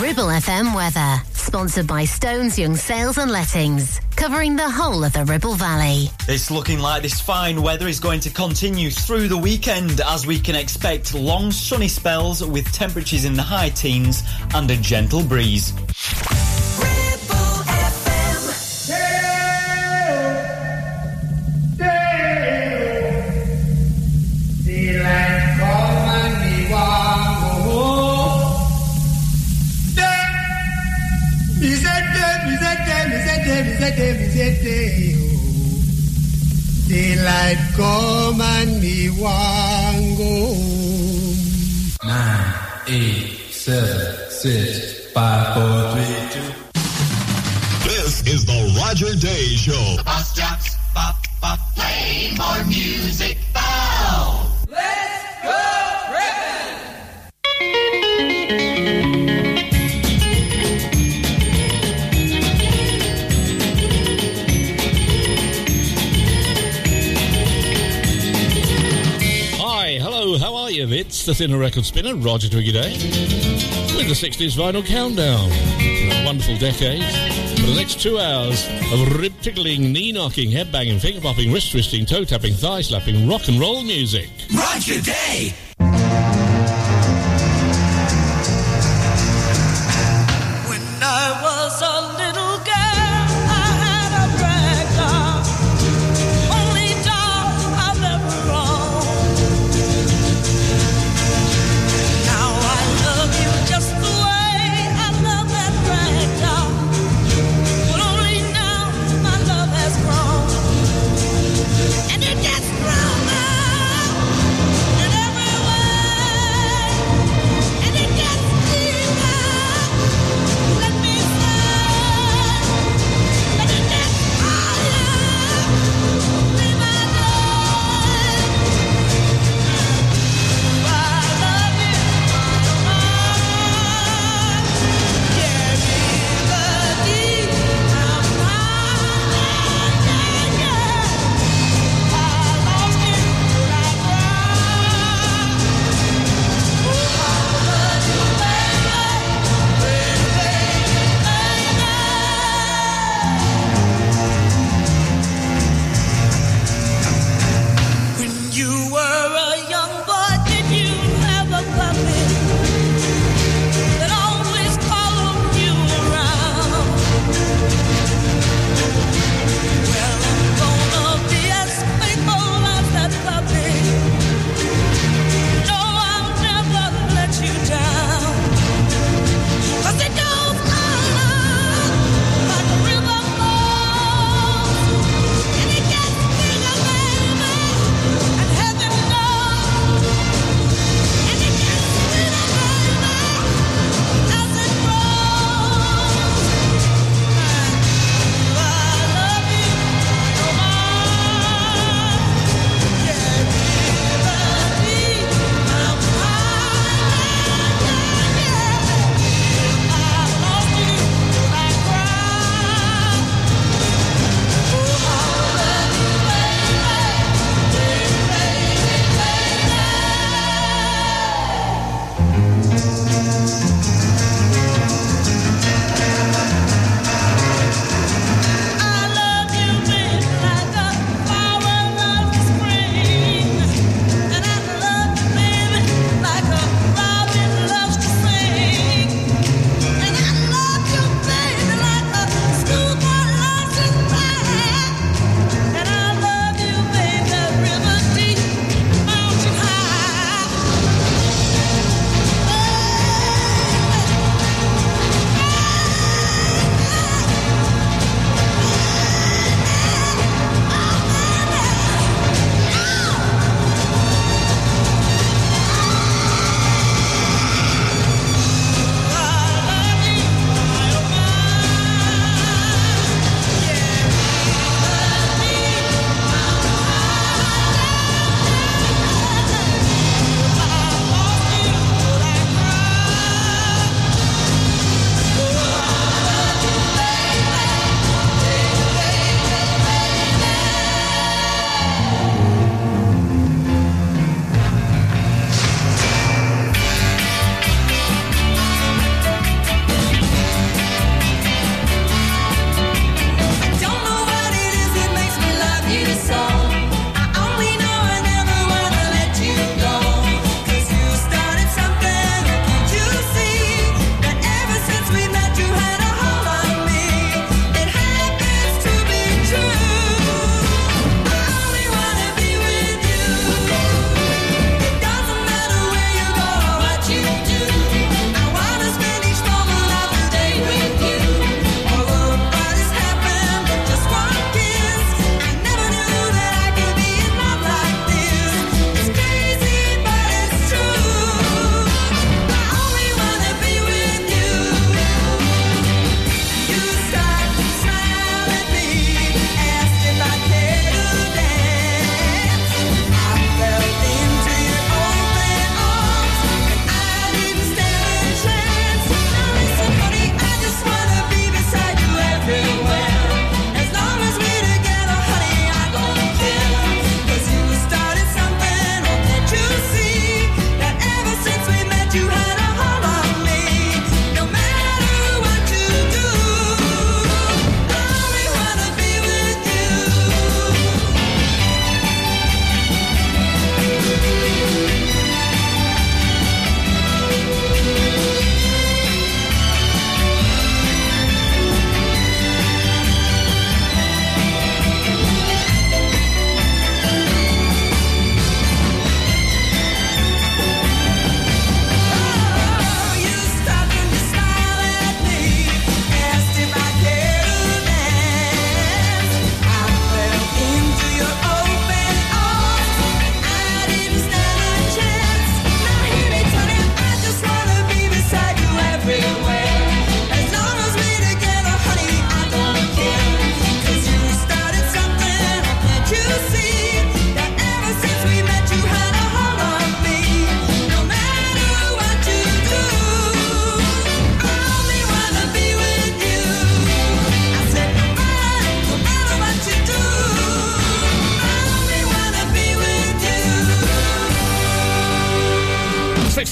Ribble FM weather, sponsored by Stones Young Sales and Lettings, covering the whole of the Ribble Valley. It's looking like this fine weather is going to continue through the weekend as we can expect long sunny spells with temperatures in the high teens and a gentle breeze. Daylight come and me want go. Nine, eight, seven, six, five, four, three, two. This is the Roger Day Show. The bus jocks, pop, pop, play more music the Thinner Record Spinner, Roger Twiggy Day, with the 60s vinyl countdown. A wonderful decade. For the next two hours of rib tickling, knee knocking, head banging, finger popping, wrist twisting, toe tapping, thigh slapping, rock and roll music. Roger Day.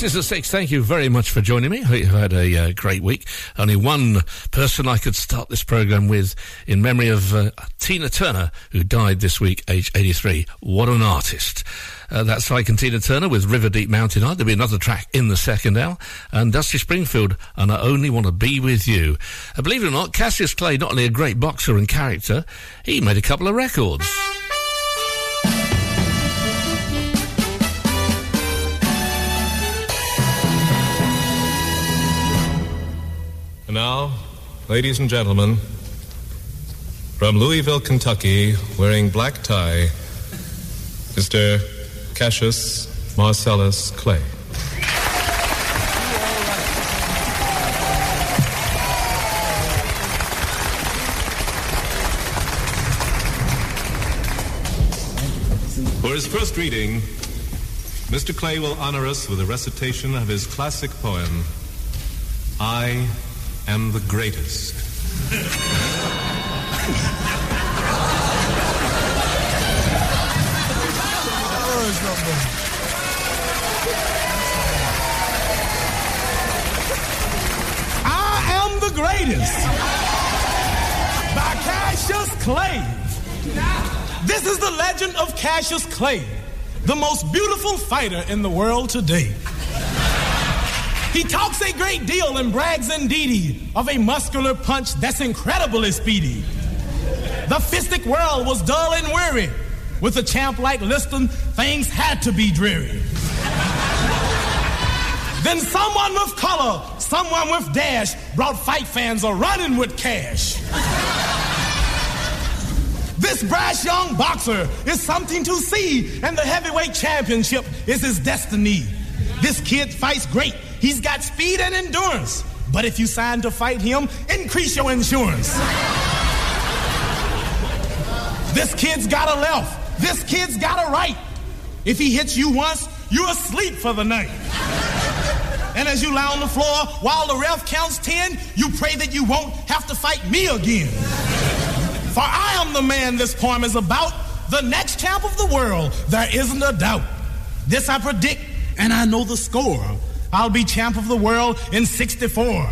Six is the six. Thank you very much for joining me. I Hope you've had a uh, great week. Only one person I could start this program with in memory of uh, Tina Turner, who died this week, age 83. What an artist. Uh, that's Ike and Tina Turner with River Deep Mountain High. There'll be another track in the second hour. And Dusty Springfield, and I Only Want to Be With You. Uh, believe it or not, Cassius Clay, not only a great boxer and character, he made a couple of records. Ladies and gentlemen, from Louisville, Kentucky, wearing black tie, Mr. Cassius Marcellus Clay. For his first reading, Mr. Clay will honor us with a recitation of his classic poem, I am the greatest. I am the greatest by Cassius Clay. This is the legend of Cassius Clay, the most beautiful fighter in the world today. He talks a great deal and brags indeedy of a muscular punch that's incredibly speedy. The fistic world was dull and weary. With a champ like Liston, things had to be dreary. then someone with color, someone with dash, brought fight fans a running with cash. This brash young boxer is something to see, and the heavyweight championship is his destiny. This kid fights great. He's got speed and endurance. But if you sign to fight him, increase your insurance. this kid's got a left. This kid's got a right. If he hits you once, you're asleep for the night. And as you lie on the floor while the ref counts 10, you pray that you won't have to fight me again. For I am the man this poem is about, the next champ of the world, there isn't a doubt. This I predict, and I know the score. I'll be champ of the world in 64.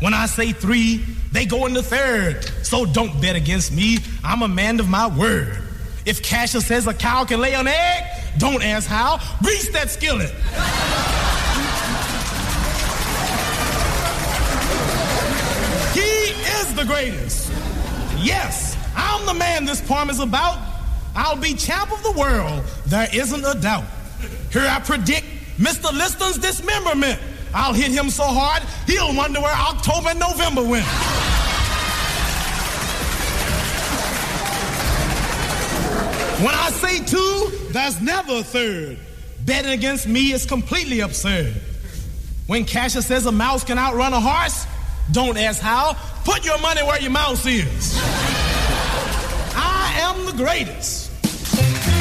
When I say three, they go into third. So don't bet against me. I'm a man of my word. If Cassius says a cow can lay an egg, don't ask how. Grease that skillet. he is the greatest. Yes, I'm the man this poem is about. I'll be champ of the world. There isn't a doubt. Here I predict Mr. Liston's dismemberment. I'll hit him so hard, he'll wonder where October and November went. When I say two, there's never a third. Betting against me is completely absurd. When Cassius says a mouse can outrun a horse, don't ask how. Put your money where your mouse is. I am the greatest.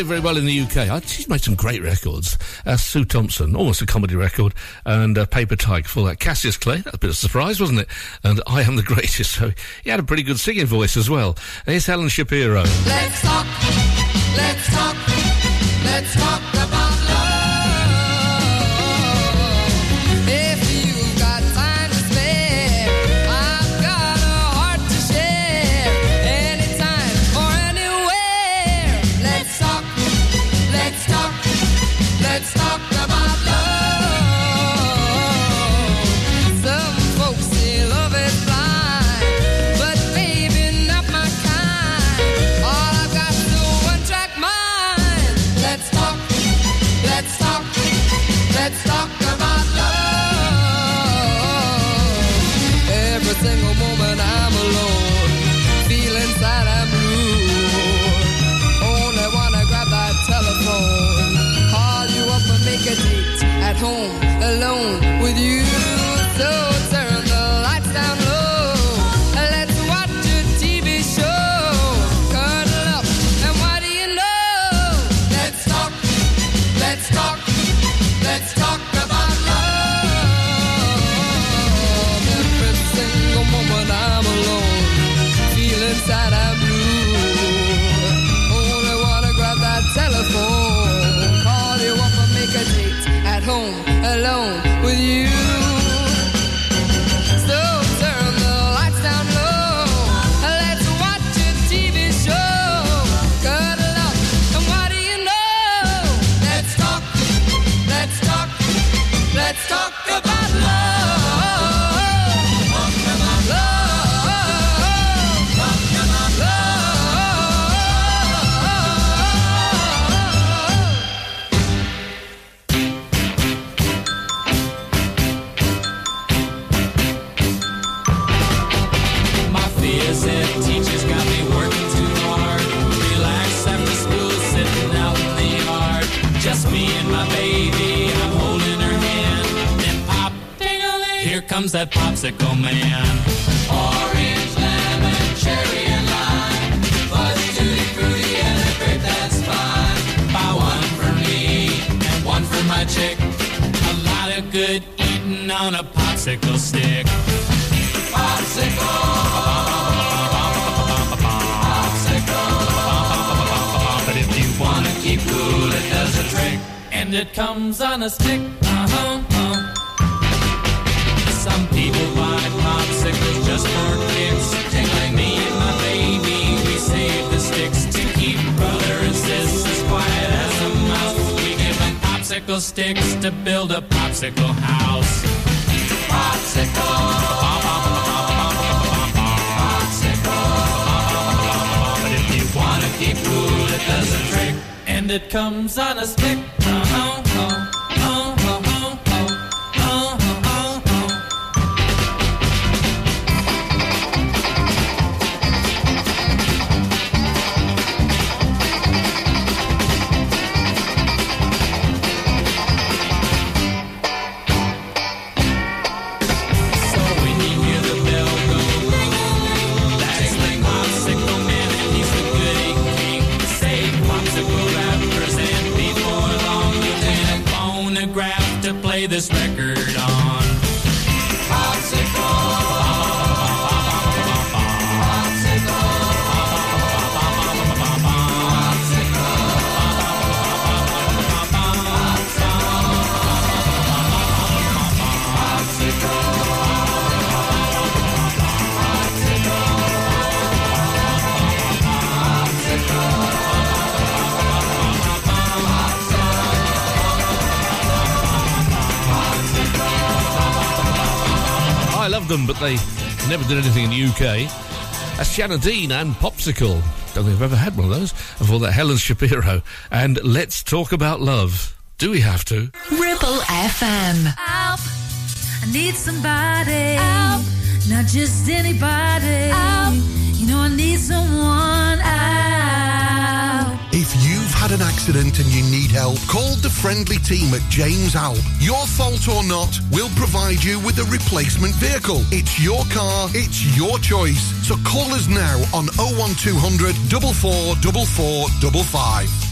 did very well in the UK. I, she's made some great records. Uh, Sue Thompson, almost a comedy record, and uh, Paper Tiger for that. Cassius Clay, that's a bit of a surprise, wasn't it? And I Am the Greatest. So he had a pretty good singing voice as well. Here's Helen Shapiro. Let's talk. Let's talk. Let's talk. Samsana's Shanna and Popsicle. Don't think I've ever had one of those. And for that, Helen Shapiro. And let's talk about love. Do we have to? Ribble FM. Help. I need somebody. Help. Not just anybody. Help. You know I need someone had an accident and you need help, call the friendly team at James Alp. Your fault or not, we'll provide you with a replacement vehicle. It's your car, it's your choice. So call us now on 01200 444455.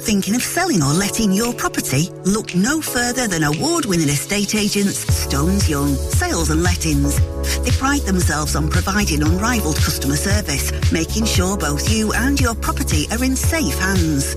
Thinking of selling or letting your property? Look no further than award-winning estate agents Stones Young Sales and Lettings. They pride themselves on providing unrivaled customer service, making sure both you and your property are in safe hands.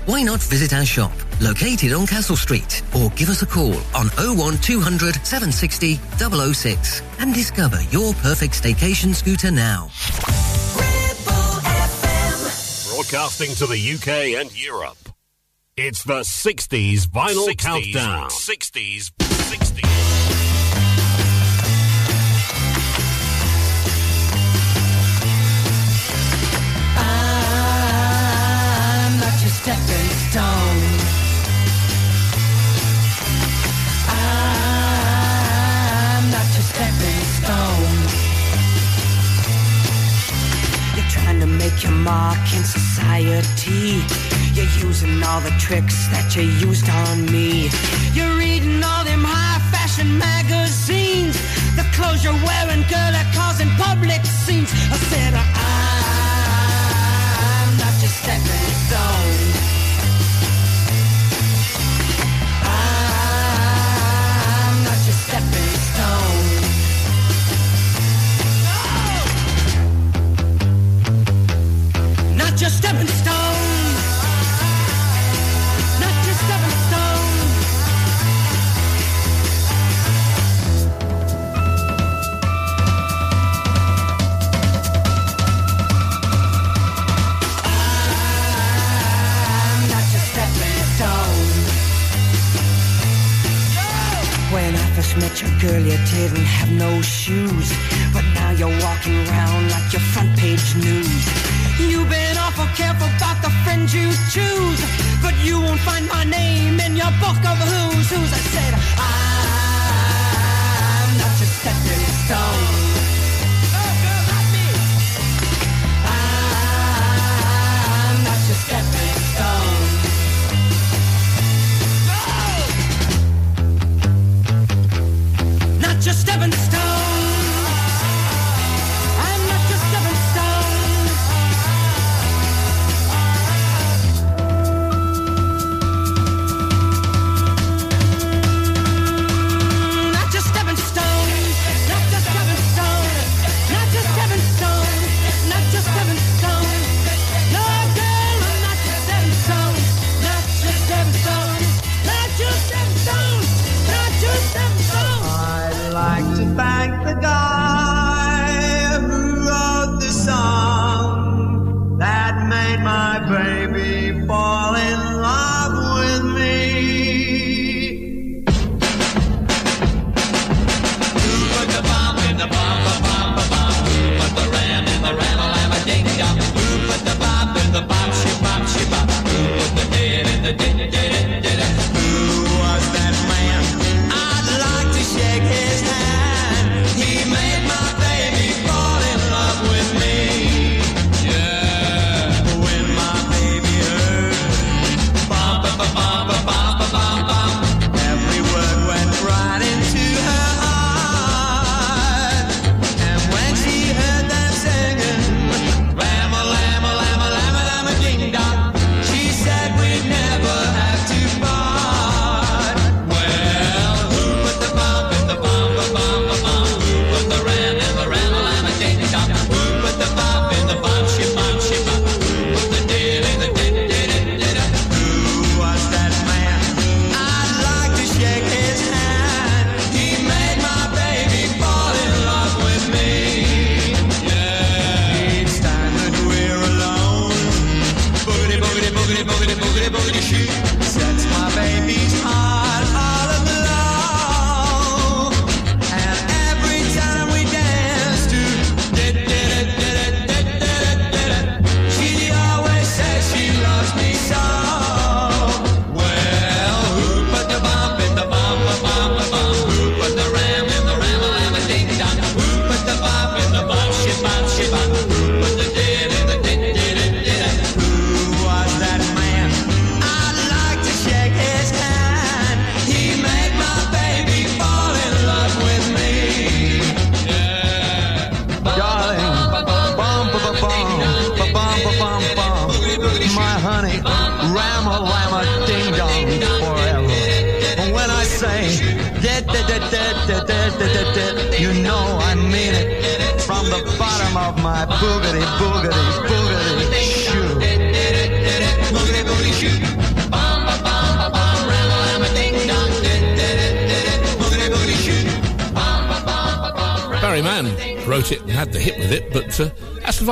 Why not visit our shop, located on Castle Street, or give us a call on 01200 760 006 and discover your perfect staycation scooter now. Ribble FM Broadcasting to the UK and Europe. It's the 60s Vinyl 60s, Countdown. 60s, 60s. Stepping stone. I'm not your stepping stone. You're trying to make your mark in society. You're using all the tricks that you used on me. You're reading all them high fashion magazines. The clothes you're wearing, girl, are causing public scenes. I said, uh, I'm not your stepping Not your stepping stone. Not your stepping stone. I'm not your stepping stone. When I first met you, girl, you didn't have no shoes. But now you're walking around like your front page news. You've been awful careful about the friends you choose. But you won't find my name in your book of who's who's. I said, I'm not your stepping stone. I'm not your stepping stone. Not your stepping stone.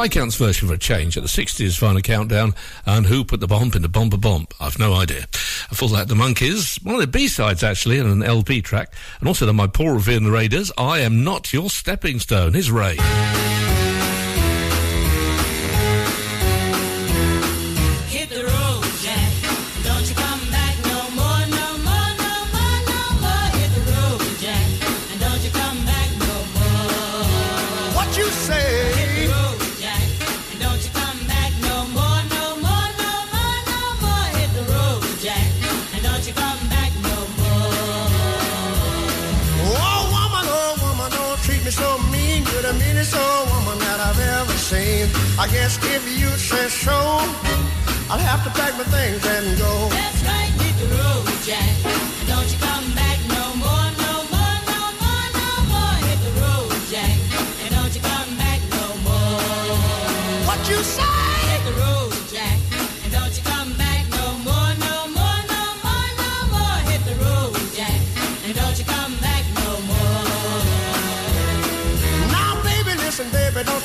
Viscount's version for a change at the 60s vinyl countdown. And who put the bomb in the bomber bomb? I've no idea. I Before that, the Monkees, one of the B-sides actually, and an LP track. And also the My Paul Revere Raiders, I Am Not Your Stepping Stone. Here's Ray. Seen. I guess if you say so, I'll have to pack my things and go. That's right, hit the road, Jack. Don't you come back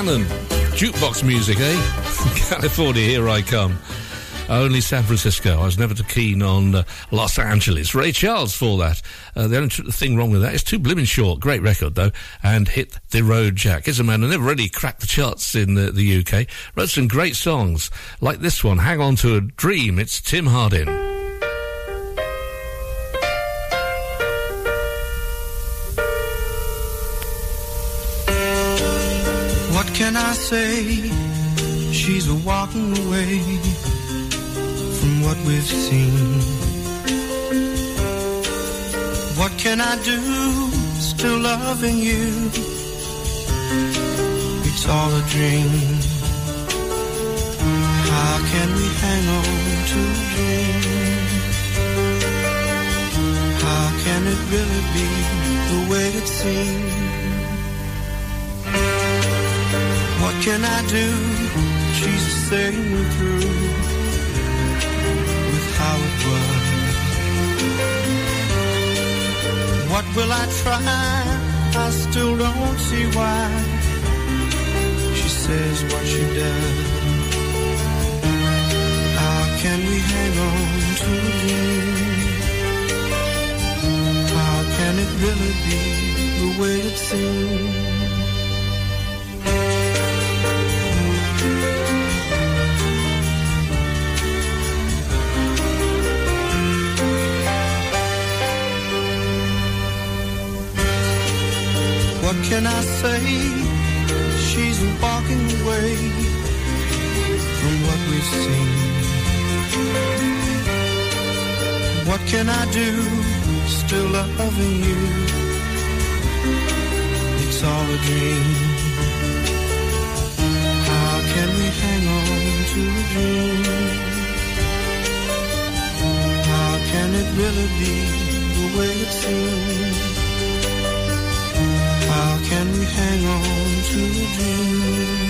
Cannon, jukebox music, eh? California, here I come. Only San Francisco. I was never too keen on uh, Los Angeles. Ray Charles for that. Uh, the only tr- thing wrong with that is too blimmin' short. Great record though, and hit the road, Jack. He's a man who never really cracked the charts in the, the UK. Wrote some great songs like this one. Hang on to a dream. It's Tim Hardin. say she's a walking away from what we've seen. What can I do? Still loving you. It's all a dream. How can we hang on to a dream? How can it really be the way it seems? can I do? She's the same through with how it was. What will I try? I still don't see why. She says what she does. How can we hang on to you? How can it really be the way it seems? can I say? She's walking away from what we've seen. What can I do? Still loving you. It's all a dream. How can we hang on to a dream? How can it really be the way it seems? hang on to you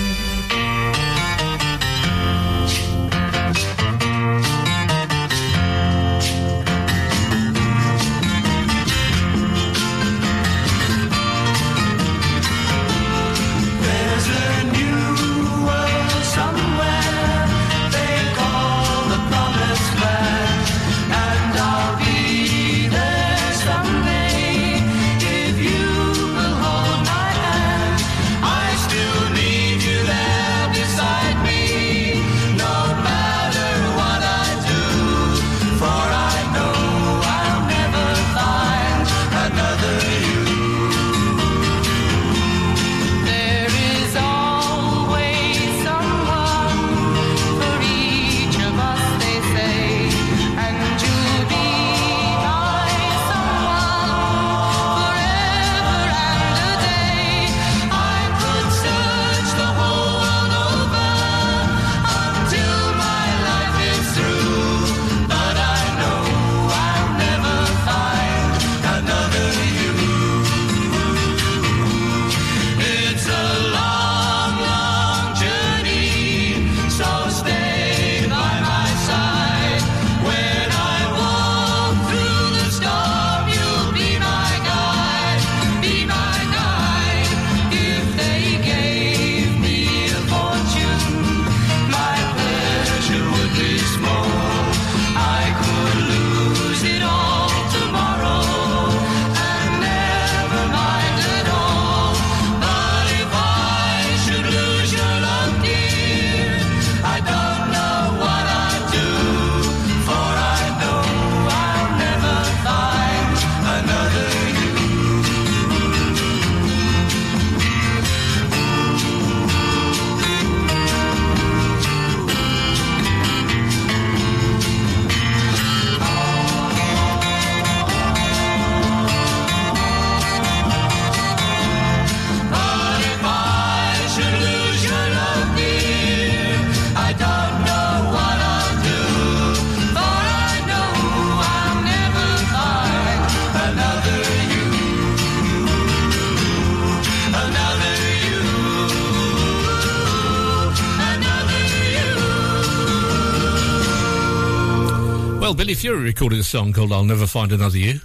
Fury recorded a song called I'll Never Find Another You.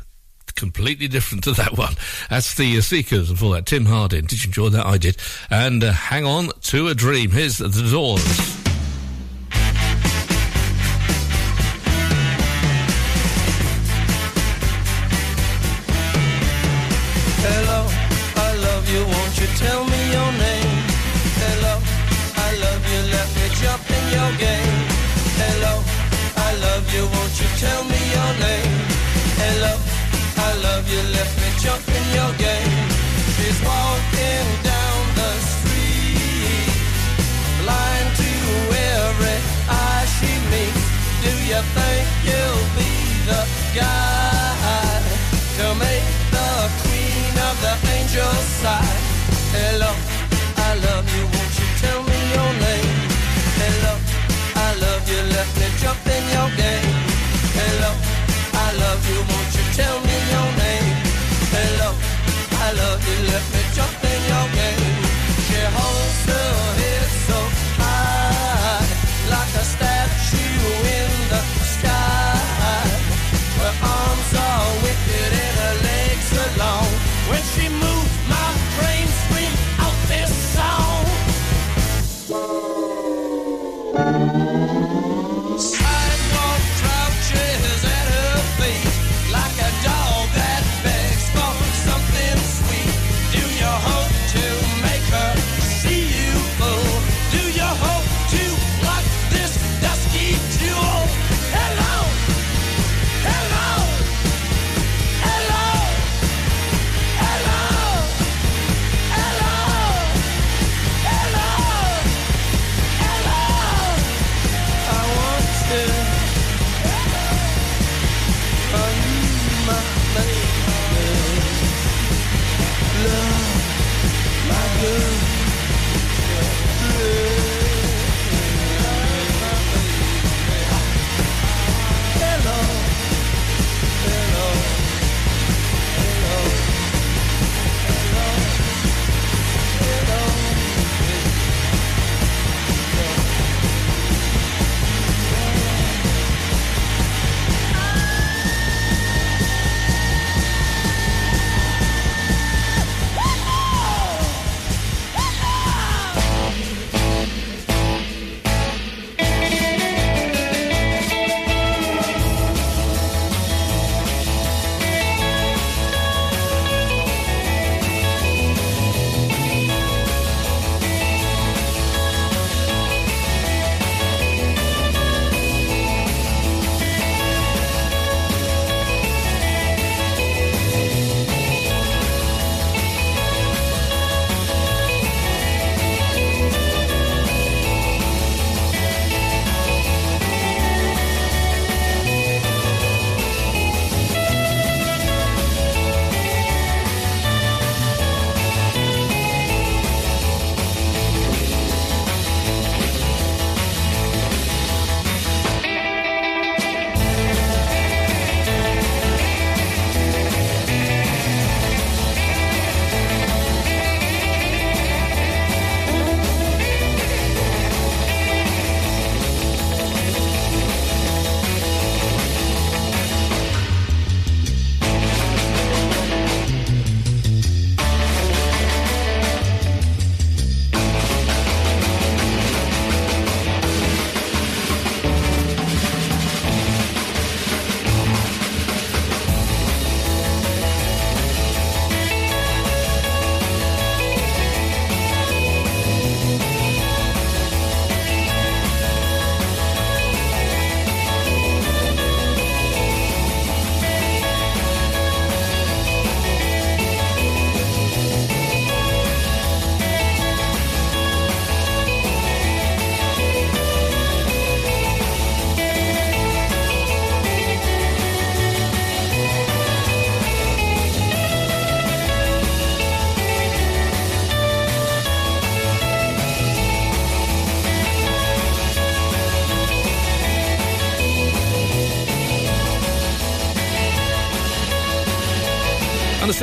Completely different to that one. That's the uh, Seekers, and for that, Tim Hardin. Did you enjoy that? I did. And uh, Hang On to a Dream. Here's The Doors.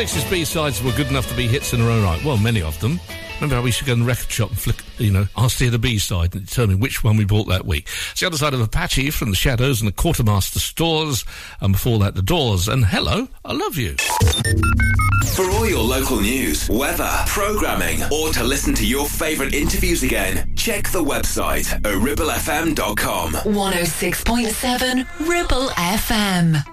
60s B-sides were good enough to be hits in their own right. Well, many of them. Remember how we used to go in the record shop and flick, you know, ask to hear the B-side and determine which one we bought that week. It's the other side of Apache from the Shadows and the Quartermaster Stores, and before that, the Doors. And hello, I love you. For all your local news, weather, programming, or to listen to your favourite interviews again, check the website at ribblefm.com. 106.7 Ribble FM.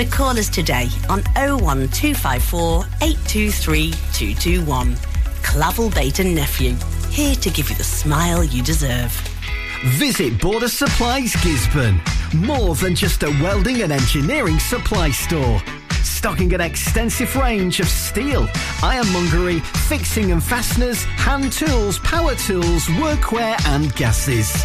So call us today on 01254 823 221. Clavel Bait and Nephew, here to give you the smile you deserve. Visit Border Supplies Gisburn. More than just a welding and engineering supply store. Stocking an extensive range of steel, ironmongery, fixing and fasteners, hand tools, power tools, workwear and gases.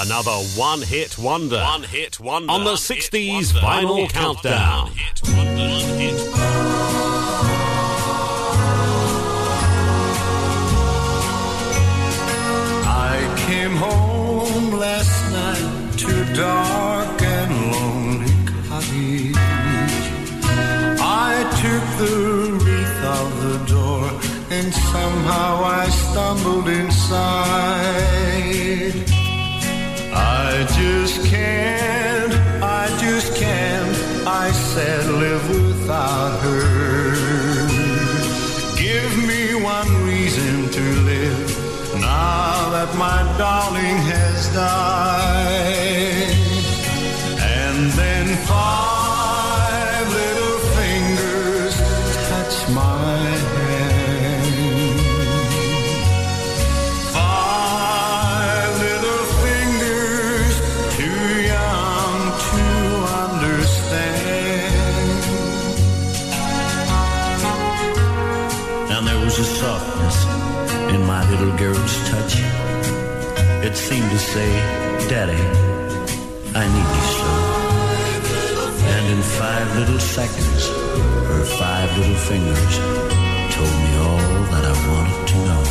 Another one hit wonder. One hit wonder. On the 60s vinyl countdown. I came home last night to dark and lonely cottage. I took the wreath of the door and somehow I stumbled inside. I just can't, I just can't, I said, live without her. Give me one reason to live now that my darling has died. And then five It seemed to say, Daddy, I need you so. And in five little seconds, her five little fingers told me all that I wanted to know.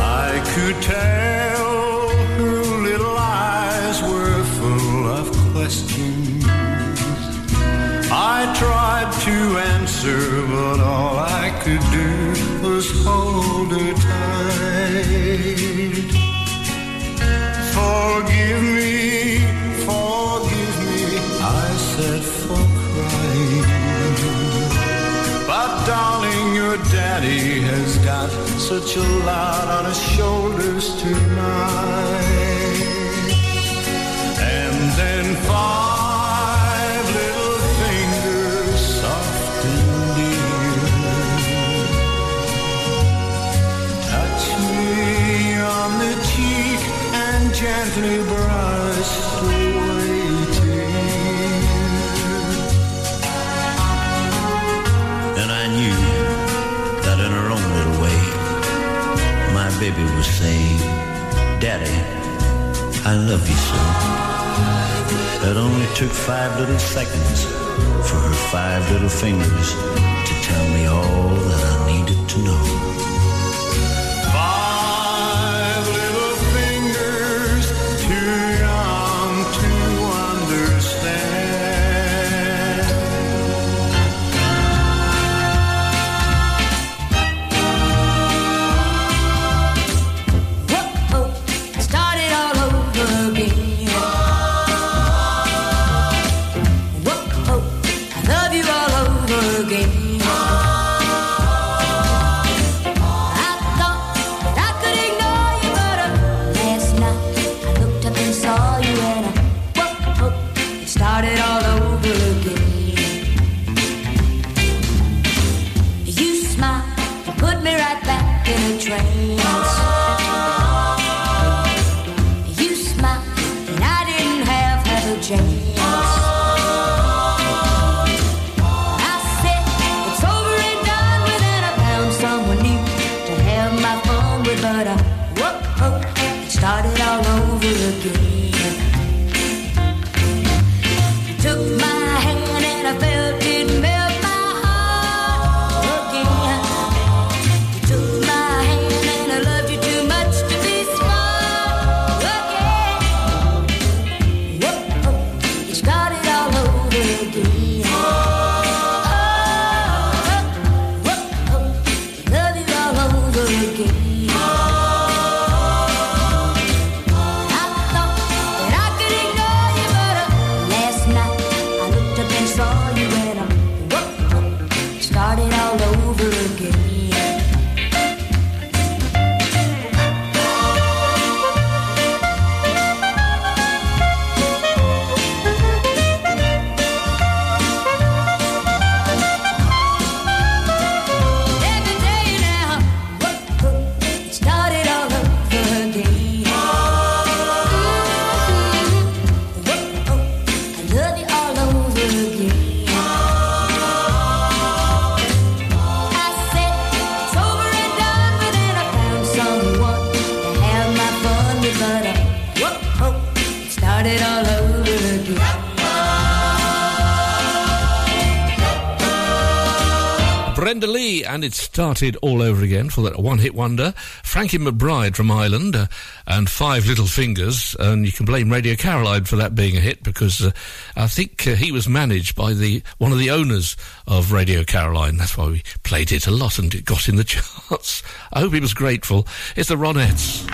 I could tell I tried to answer, but all I could do was hold her tight. Forgive me, forgive me, I said for crying. But darling, your daddy has got such a lot on his shoulders tonight. Gently brush away tears. And I knew that in her own little way, my baby was saying, Daddy, I love you so. It only took five little seconds for her five little fingers to tell me all that I needed to know. Started all over again for that one-hit wonder. Frankie McBride from Ireland, uh, and Five Little Fingers, and you can blame Radio Caroline for that being a hit because uh, I think uh, he was managed by the one of the owners of Radio Caroline. That's why we played it a lot and it got in the charts. I hope he was grateful. It's the Ronettes.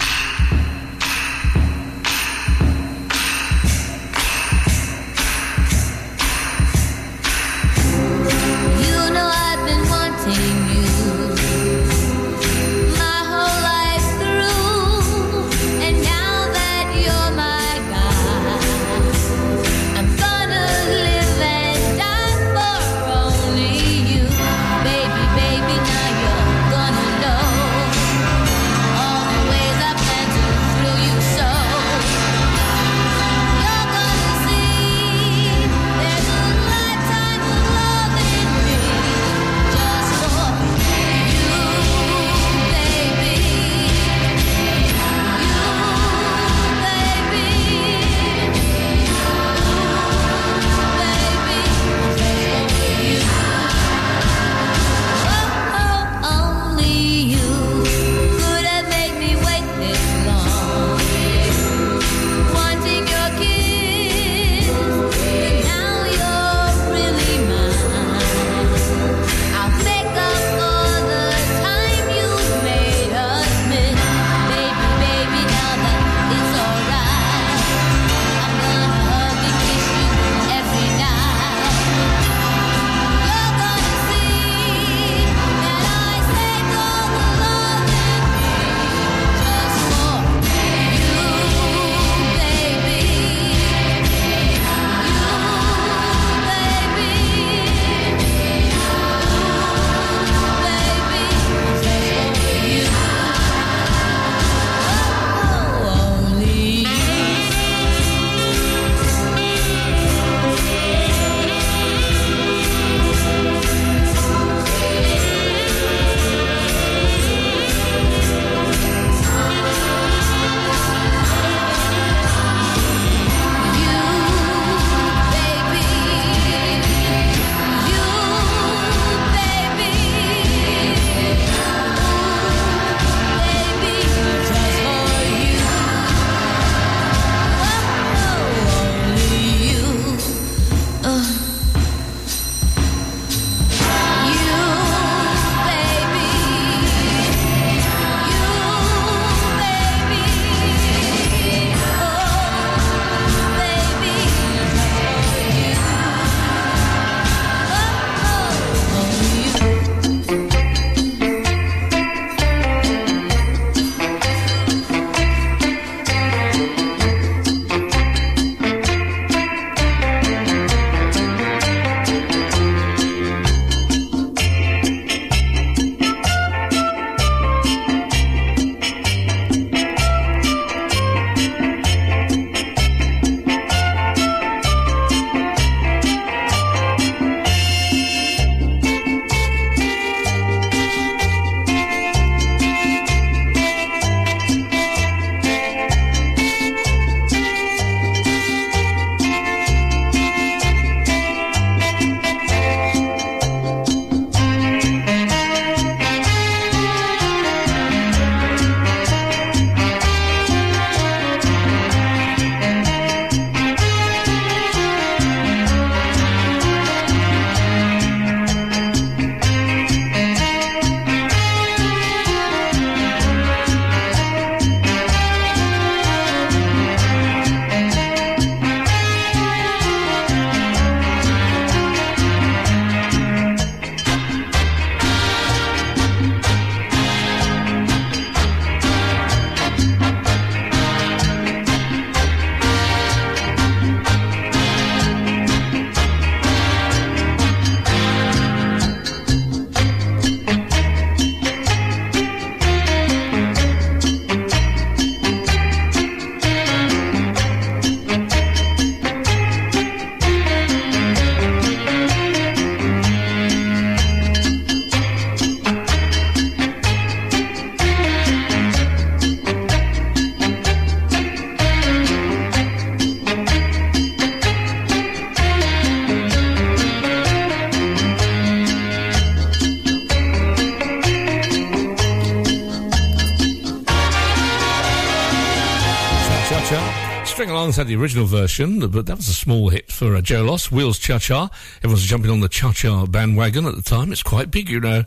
String had the original version, but that was a small hit for uh, Joe Loss. Wheels Cha Cha. Everyone's jumping on the Cha Cha bandwagon at the time. It's quite big, you know.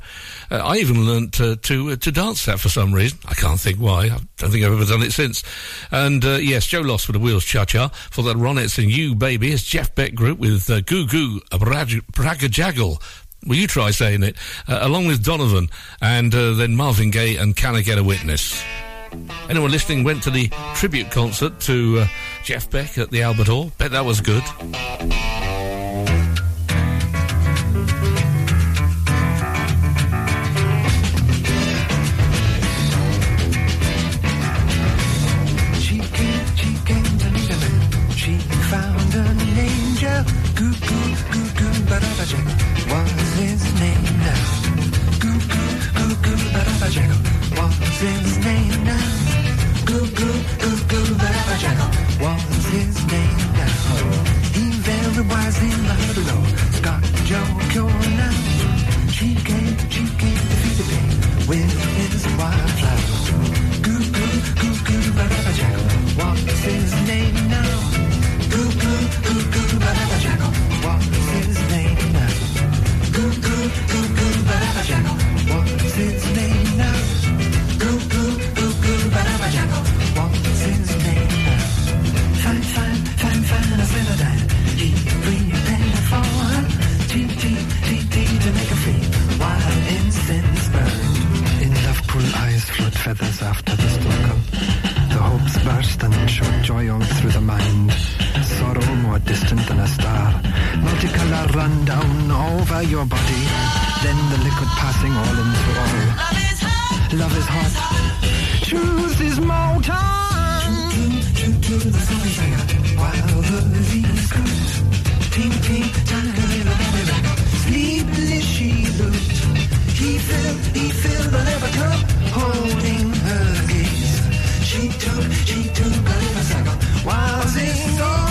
Uh, I even learnt uh, to uh, to dance that for some reason. I can't think why. I don't think I've ever done it since. And uh, yes, Joe Loss with the Wheels Cha Cha. For that, Ronettes and You Baby. It's Jeff Beck Group with uh, Goo Goo Barabajagal. Will you try saying it? Along with Donovan and then Marvin Gaye and Can I Get a Witness? Anyone listening went to the tribute concert to uh, Jeff Beck at the Albert Hall. Bet that was good. Feathers after the storm. The hopes burst and shot joy all through the mind. Sorrow more distant than a star. Multicolor run down over your body. Then the liquid passing all into all. Love is hot. Truth is molten. True to the sunfire. While the leaves tiny baby rock. Sleepless she looked. He filled, he filled the leather cup, holding her gaze. She took, she took a little while singing gorgeous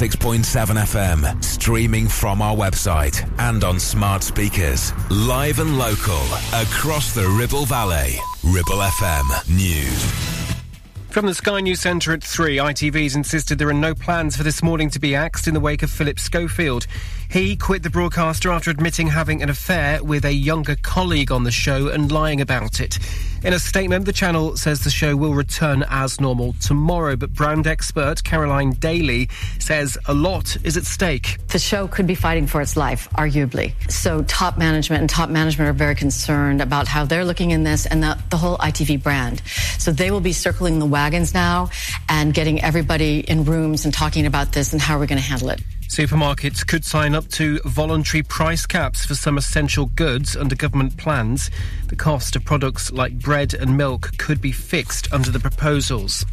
106.7 FM, streaming from our website and on smart speakers. Live and local, across the Ribble Valley. Ribble FM News. From the Sky News Centre at 3, ITV's insisted there are no plans for this morning to be axed in the wake of Philip Schofield. He quit the broadcaster after admitting having an affair with a younger colleague on the show and lying about it. In a statement, the channel says the show will return as normal tomorrow, but brand expert Caroline Daly says a lot is at stake. The show could be fighting for its life, arguably. So, top management and top management are very concerned about how they're looking in this and the, the whole ITV brand. So, they will be circling the wagons now and getting everybody in rooms and talking about this and how we're going to handle it. Supermarkets could sign up to voluntary price caps for some essential goods under government plans. The cost of products like bread and milk could be fixed under the proposals.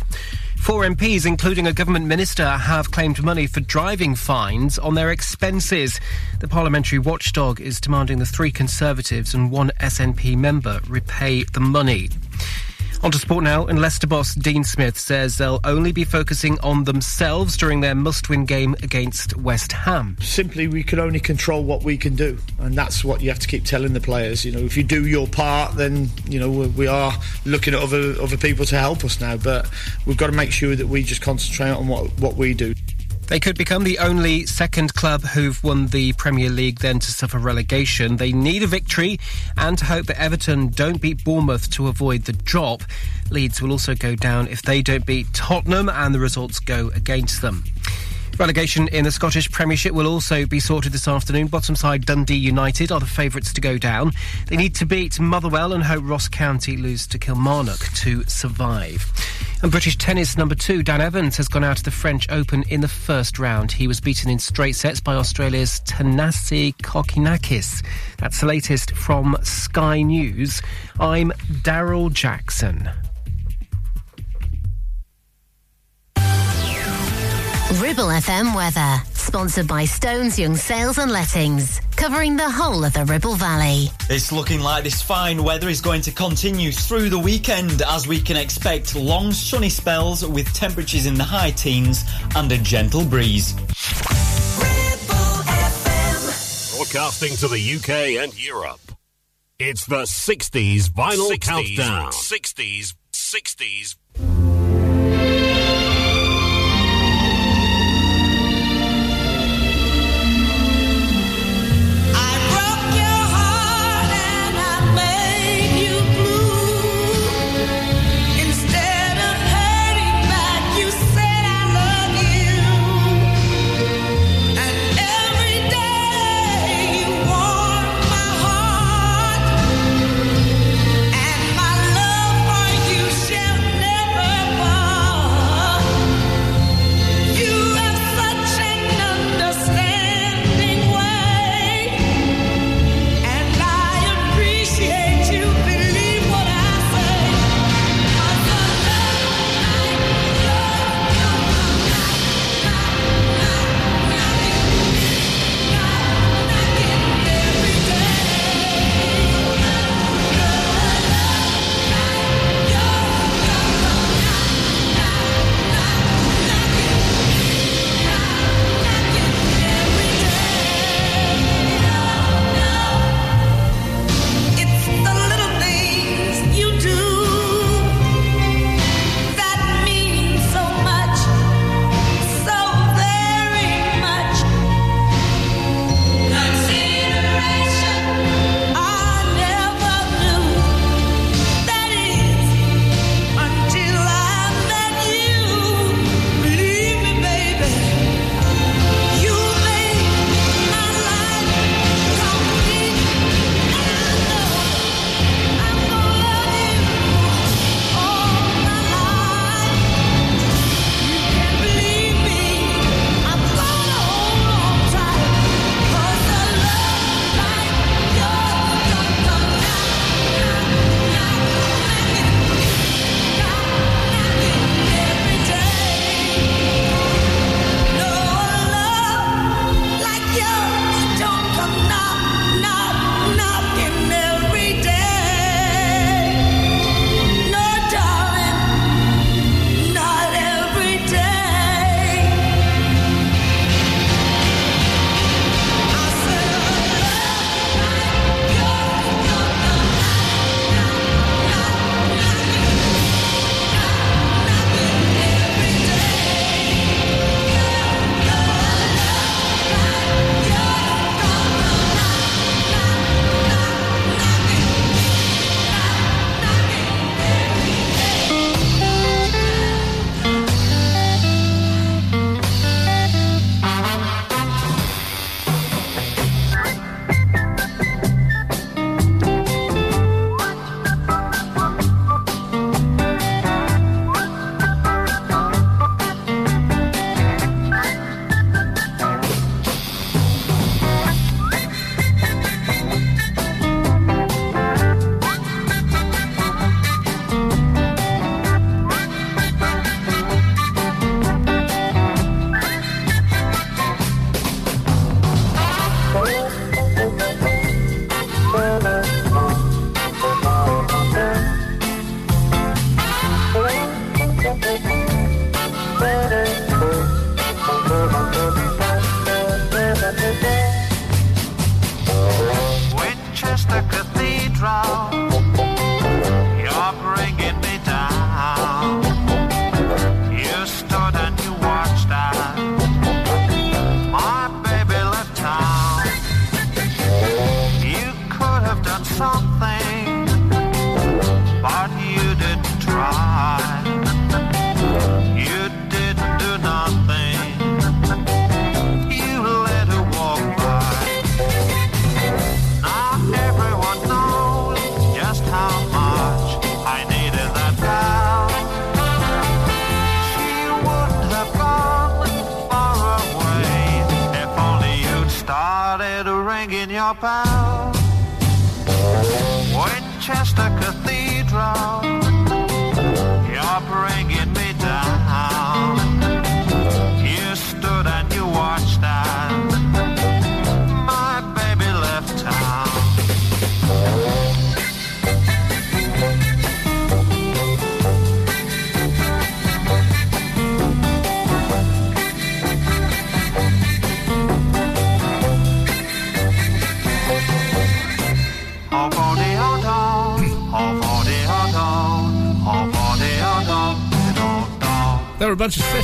Four MPs, including a government minister, have claimed money for driving fines on their expenses. The parliamentary watchdog is demanding the three Conservatives and one SNP member repay the money. On to sport now, and Leicester boss Dean Smith says they'll only be focusing on themselves during their must-win game against West Ham. Simply, we can only control what we can do, and that's what you have to keep telling the players. You know, if you do your part, then you know we are looking at other other people to help us now. But we've got to make sure that we just concentrate on what what we do. They could become the only second club who've won the Premier League then to suffer relegation. They need a victory and to hope that Everton don't beat Bournemouth to avoid the drop. Leeds will also go down if they don't beat Tottenham and the results go against them. Relegation in the Scottish Premiership will also be sorted this afternoon. Bottom side Dundee United are the favourites to go down. They need to beat Motherwell and hope Ross County lose to Kilmarnock to survive. And British tennis number two, Dan Evans, has gone out of the French Open in the first round. He was beaten in straight sets by Australia's Thanasi Kokkinakis. That's the latest from Sky News. I'm Daryl Jackson. Ribble FM weather, sponsored by Stones Young Sales and Lettings, covering the whole of the Ribble Valley. It's looking like this fine weather is going to continue through the weekend as we can expect long sunny spells with temperatures in the high teens and a gentle breeze. Ribble FM Broadcasting to the UK and Europe. It's the 60s vinyl 60s, countdown. 60s, 60s.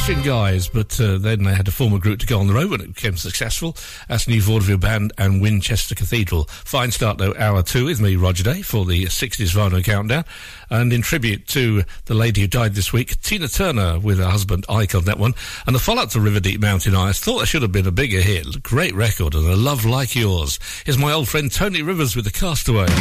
Session guys, but uh, then they had to form a group to go on the road when it became successful. That's New Vaudeville Band and Winchester Cathedral. Fine start, though, hour two with me, Roger Day, for the 60s Vinyl Countdown. And in tribute to the lady who died this week, Tina Turner with her husband Ike on that one. And the follow-up to River Deep Mountain High, thought there should have been a bigger hit. Great record and a love like yours. Here's my old friend Tony Rivers with the Castaways.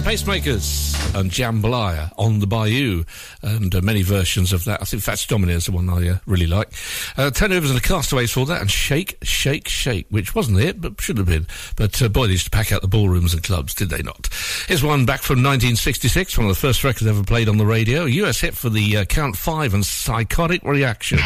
the Pacemakers and Jambalaya on the Bayou, and uh, many versions of that. I think Fats Domino is the one I uh, really like. Uh, Tony and the Castaways for that, and Shake, Shake, Shake, which wasn't it, but should have been. But uh, boy, they used to pack out the ballrooms and clubs, did they not? Here's one back from 1966, one of the first records ever played on the radio. US hit for the uh, Count Five and Psychotic Reaction.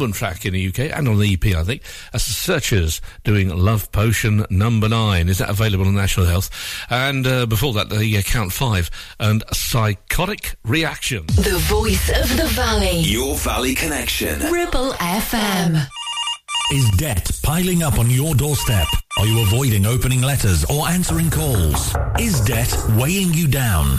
Album track in the UK and on the EP, I think. As the Searchers doing Love Potion Number Nine. Is that available on National Health? And uh, before that, the uh, Count Five and Psychotic Reaction. The voice of the valley. Your Valley Connection. Ribble FM. Is debt piling up on your doorstep? Are you avoiding opening letters or answering calls? Is debt weighing you down?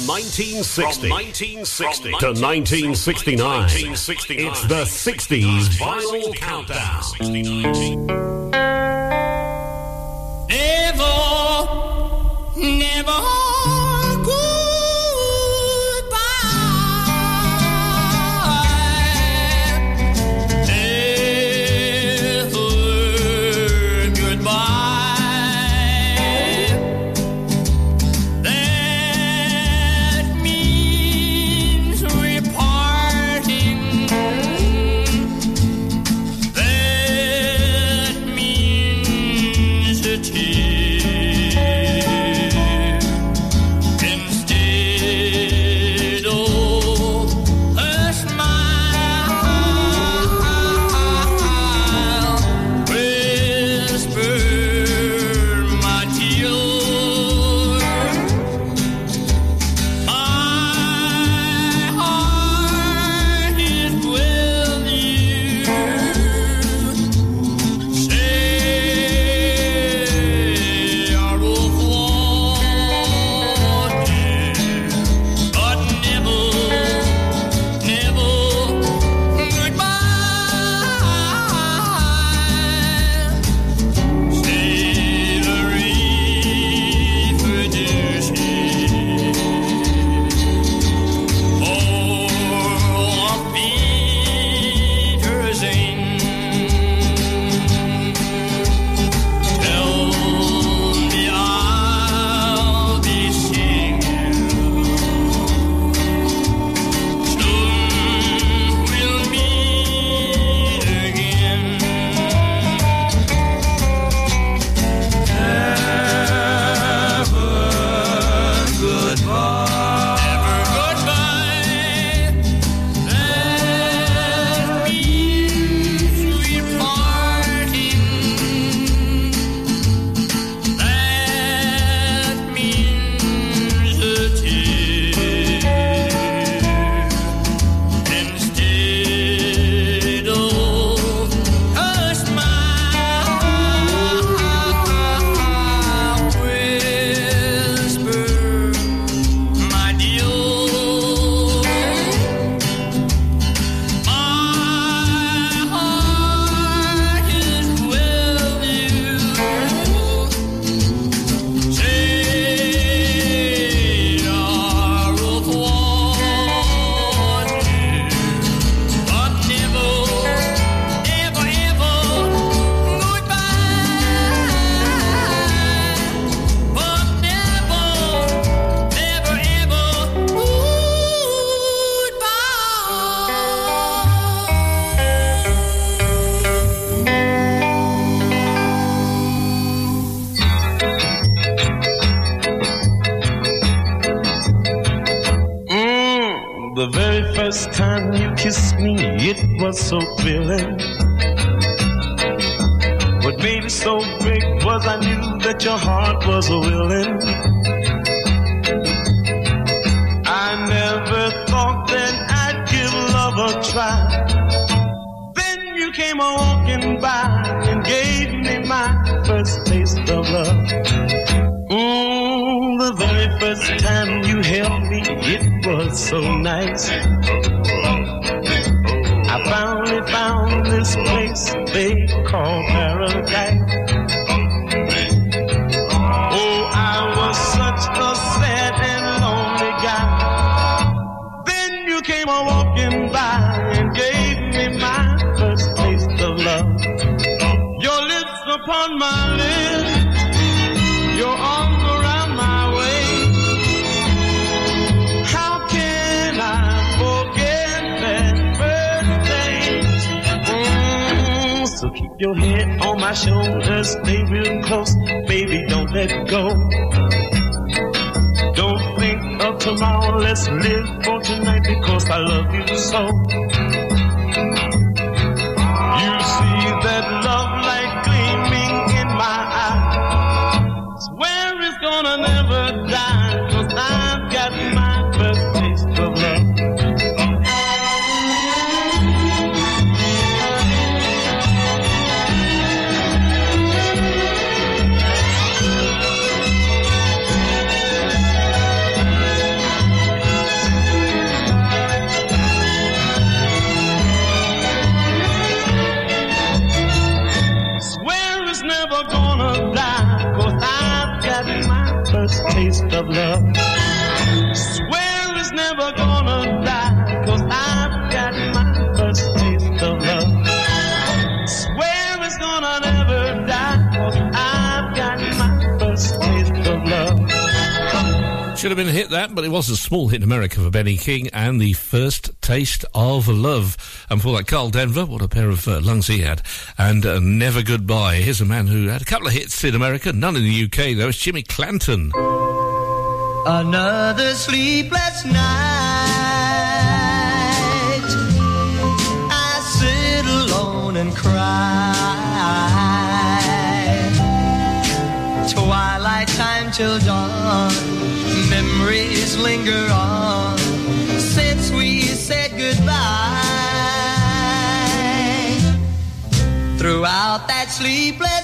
From 1960, From 1960 to 1969, it's the 60s Vinyl Countdown. Never, never first time you kissed me, it was so thrilling. What made it so great was I knew that your heart was willing. I never thought that I'd give love a try. Then you came walking by and gave me my first taste of love. Mm, the very first time you held me, it was so nice. I finally found this place they call paradise. Your head on my shoulder, stay real close, baby, don't let go. Don't think of tomorrow, let's live for tonight because I love you so. Of love. Swear it's never gonna die, cause I've got my first taste of love. Swear it's gonna never die, cause I've got my first taste of love. Should have been a hit that, but it was a small hit in America for Benny King and the first taste of love. And for that, Karl Denver, what a pair of uh, lungs he had. And uh, Never Goodbye. Here's a man who had a couple of hits in America, none in the UK though. It's Jimmy Clanton. Another sleepless night. I sit alone and cry. Twilight time till dawn. Memories linger on since we said goodbye. Throughout that sleepless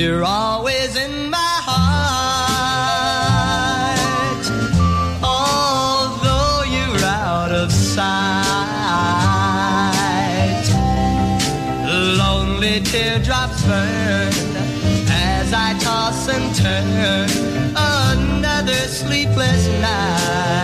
You're always in my heart, although you're out of sight. Lonely teardrops burn as I toss and turn another sleepless night.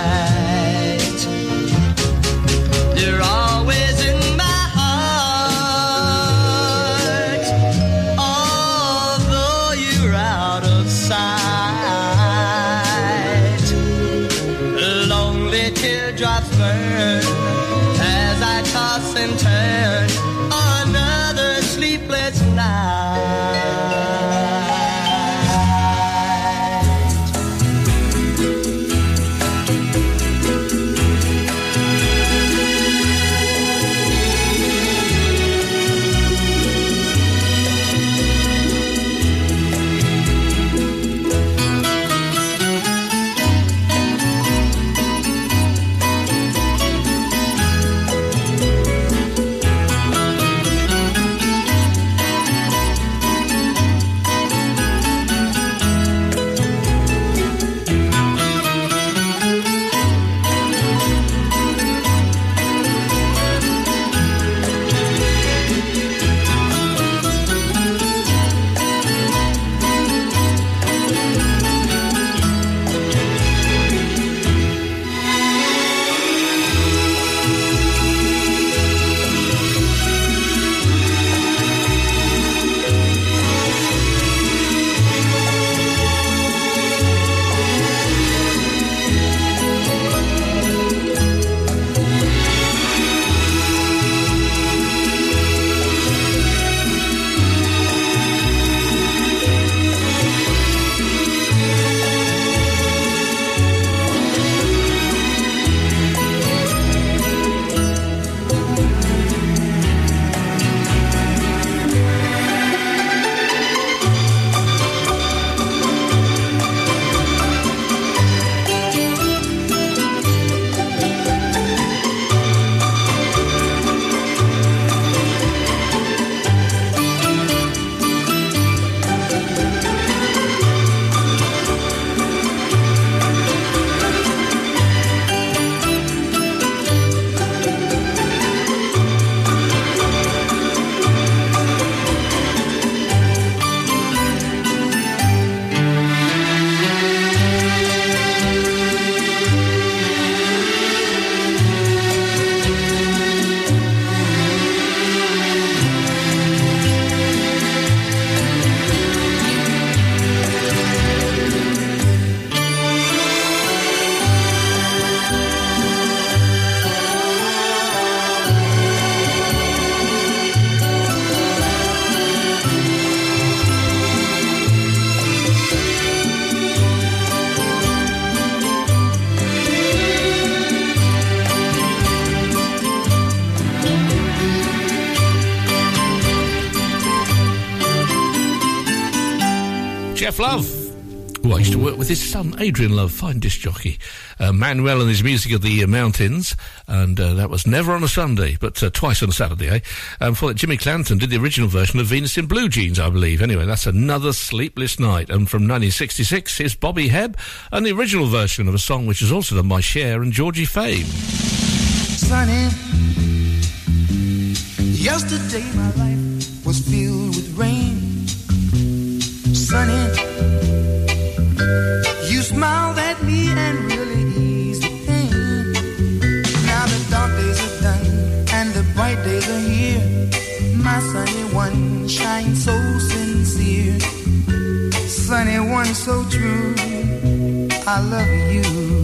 Adrian Love, fine disc jockey. Uh, Manuel and his music of the uh, mountains, and uh, that was never on a Sunday, but uh, twice on a Saturday, eh? Um, for that, Jimmy Clanton did the original version of Venus in Blue Jeans, I believe. Anyway, that's another sleepless night. And from 1966 is Bobby Hebb, and the original version of a song which has also done my Cher and Georgie Fame. sunny. Yesterday my life was filled with rain. Sunny, so true. I love you.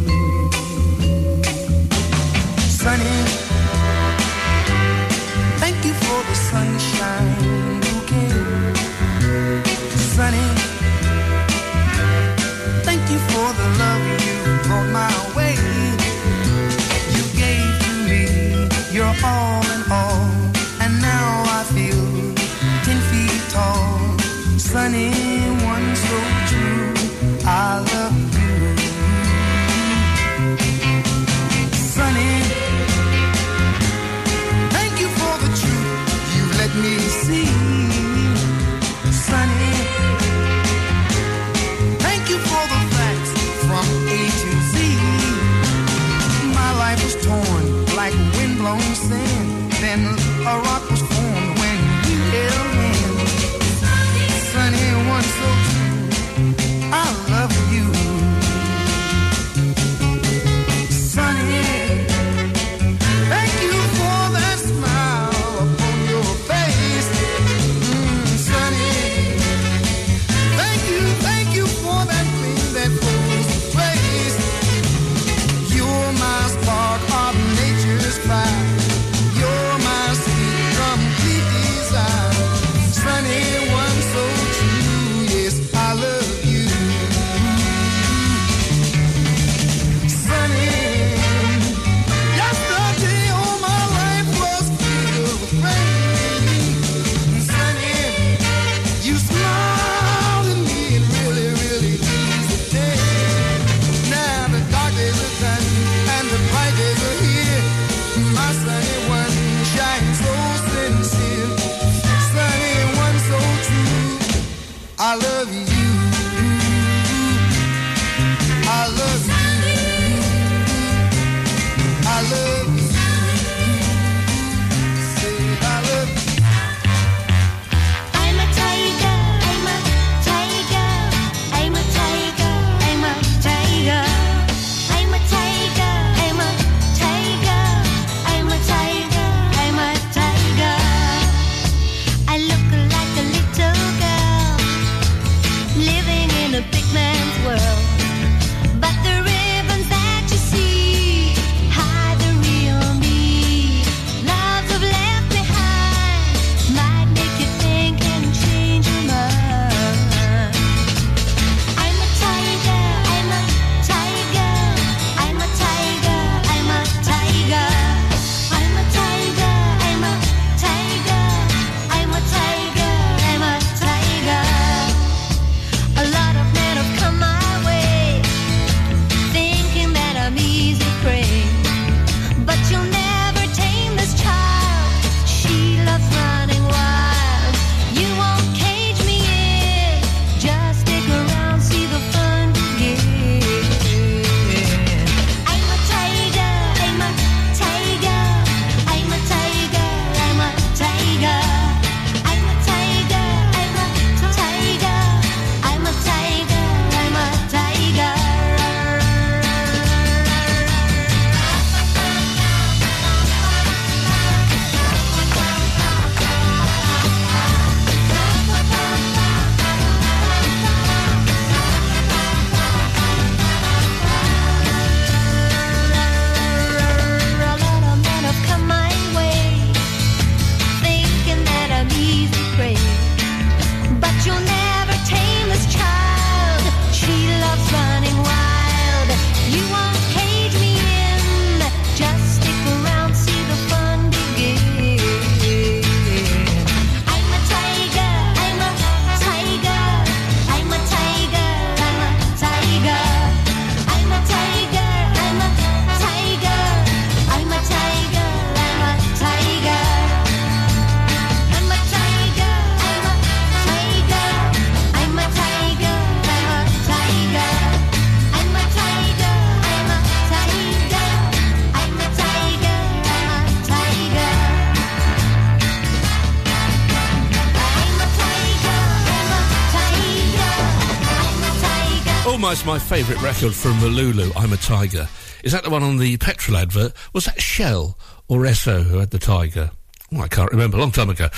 My favourite record from Malulu, I'm a Tiger. Is that the one on the petrol advert? Was that Shell or Esso who had the Tiger? Oh, I can't remember, long time ago.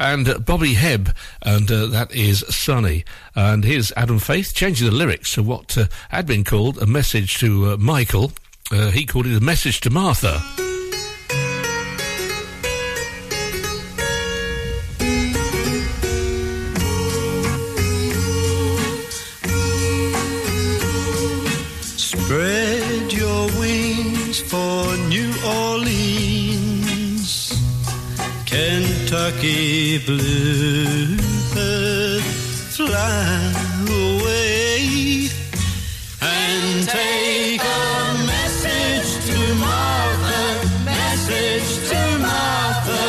And uh, Bobby Hebb, and uh, that is Sunny. And here's Adam Faith changing the lyrics to what uh, had been called a message to uh, Michael. Uh, he called it a message to Martha. Kentucky bluebird, uh, fly away and take a message to Martha, message to Martha.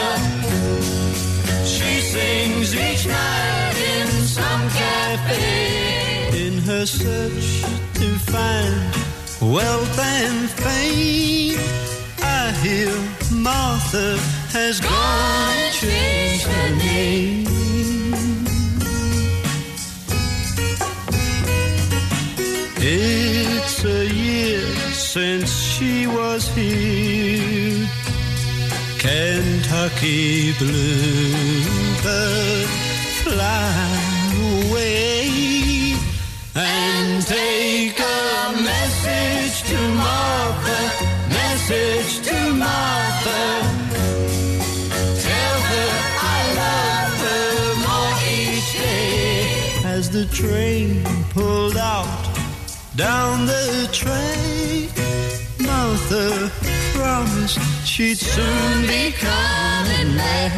She sings each night in some cafe in her search to find wealth and fame. I hear Martha has gone and changed her name. It's a year since she was here. Kentucky bluebird, fly away and train pulled out down the track, Martha promised she'd soon be coming back.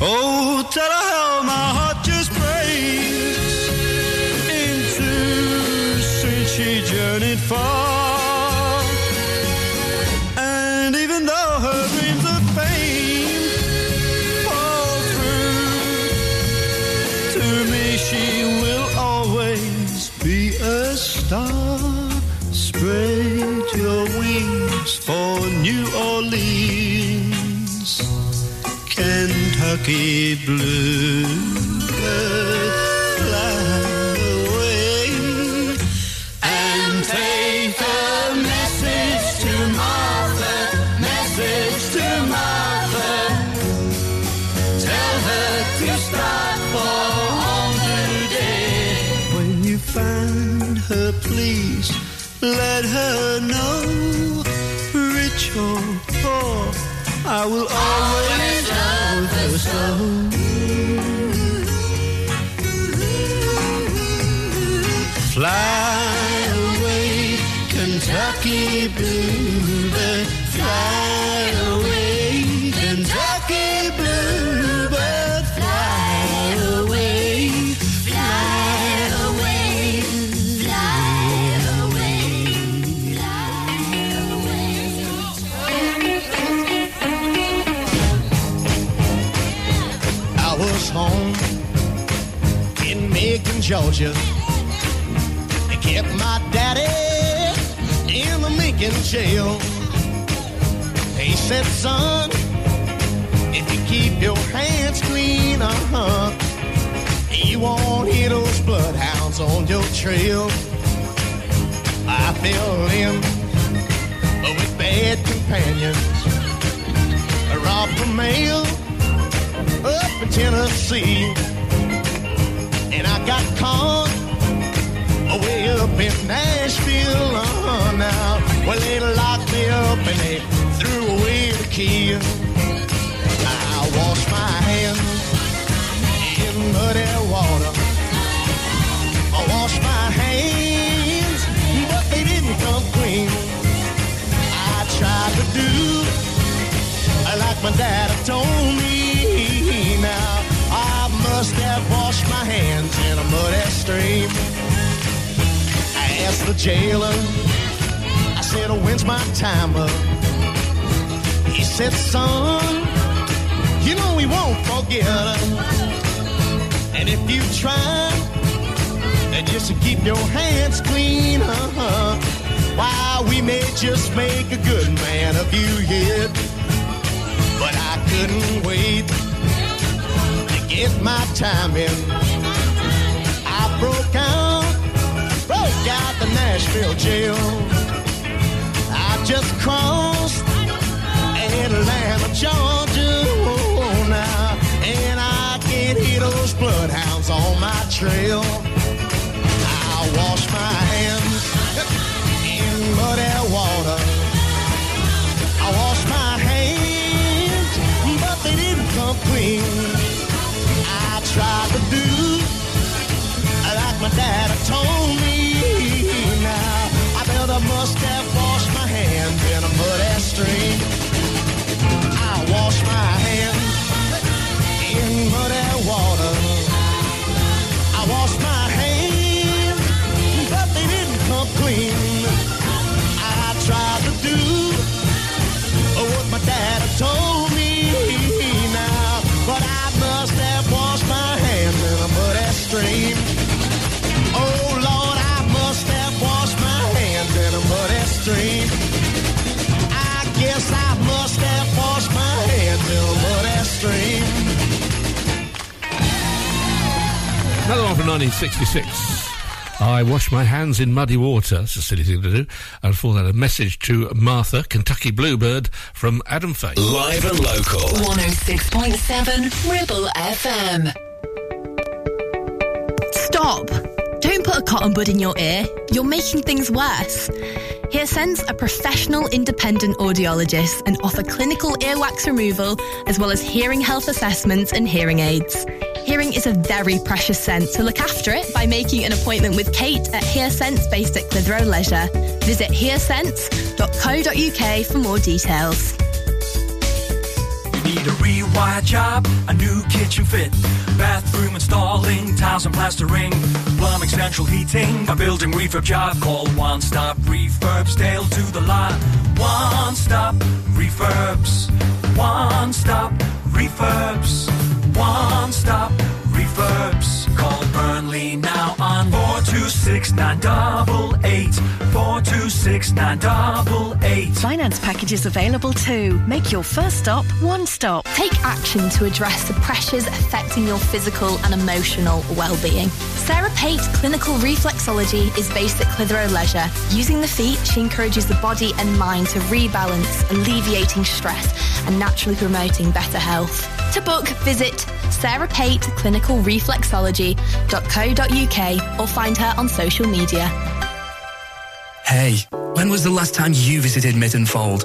Oh, tell her how my heart just breaks into since she journeyed far. New Orleans. Kentucky bluebird, fly away and take a message to Martha, message to Martha. Tell her to for. When you find her, please let her know, I will always in jail. They said, son, if you keep your hands clean, uh-huh, you won't hear those bloodhounds on your trail. I fell in with bad companions. Robbed the mail up in Tennessee. And I got caught way up in Nashville. Uh, now, well, they locked me up and they threw away the key. I washed my hands in muddy water. I washed my hands, but they didn't come clean. I tried to do like my dad told me. Now I must have washed my hands in a muddy stream. I asked the jailer, said, oh, when's my time up? He said, son, you know we won't forget. And if you try, then just to keep your hands clean, uh-huh. Why, we may just make a good man of you yet. But I couldn't wait to get my time in. I broke out, broke out the Nashville jail. Just crossed Atlanta, Georgia oh, now, and I can hear those bloodhounds on my trail. I wash my hands in muddy water. I wash my hands, but they didn't come clean. I tried to do like my dad from 1966. I wash my hands in muddy water. It's a silly thing to do. And for that, a message to Martha, Kentucky Bluebird, from Adam Faith. Live and local. 106.7 Ribble FM. Stop! Don't put a cotton bud in your ear. You're making things worse. HearSense are professional independent audiologists and offer clinical earwax removal as well as hearing health assessments and hearing aids. Hearing is a very precious sense, so look after it by making an appointment with Kate at HearSense based at Clitheroe Leisure. Visit hearsense.co.uk for more details. You need a rewire job, a new kitchen fit, bathroom installing, tiles and plastering, plumbing, central heating, a building refurb job. Call One Stop Refurbs, Dale to the lot. One Stop Refurbs, One Stop Refurbs, One Stop Refurbs. Call Burnley now on 426 988 426 988. Finance packages available too. Make your first stop one stop. Take action to address the pressures affecting your physical and emotional well-being. Sarah Pate Clinical Reflexology is based at Clitheroe Leisure. Using the feet, she encourages the body and mind to rebalance, alleviating stress and naturally promoting better health. To book, visit Sarah Or find her on social media. Hey, when was the last time you visited Mytton Fold?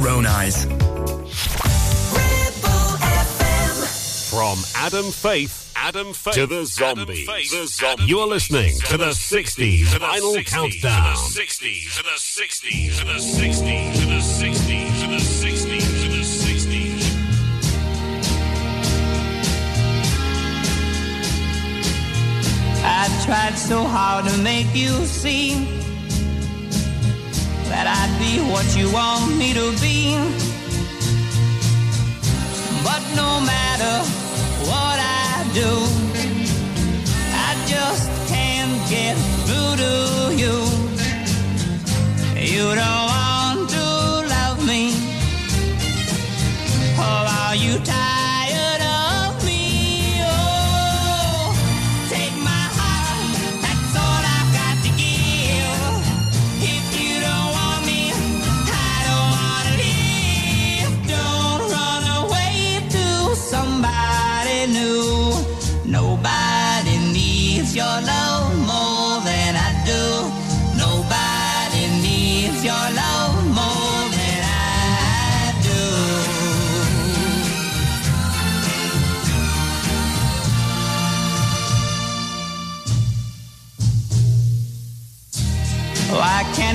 own eyes. From Adam Faith, Adam Faith to the zombies. the zombie. You're listening to the 60s Vinyl Countdown. 60s, to the 60s, to the 60s, to the 60s, to the 60s, to the 60s. I tried so hard to make you see that I'd be what you want me to be. But no matter what I do, I just can't get through to you. You don't want to love me. Or are you tired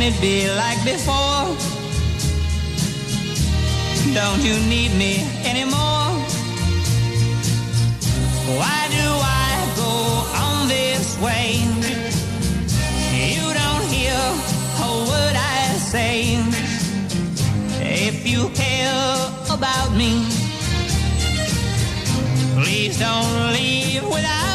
it be like before? Don't you need me anymore? Why do I go on this way? You don't hear a word I say. If you care about me, please don't leave without.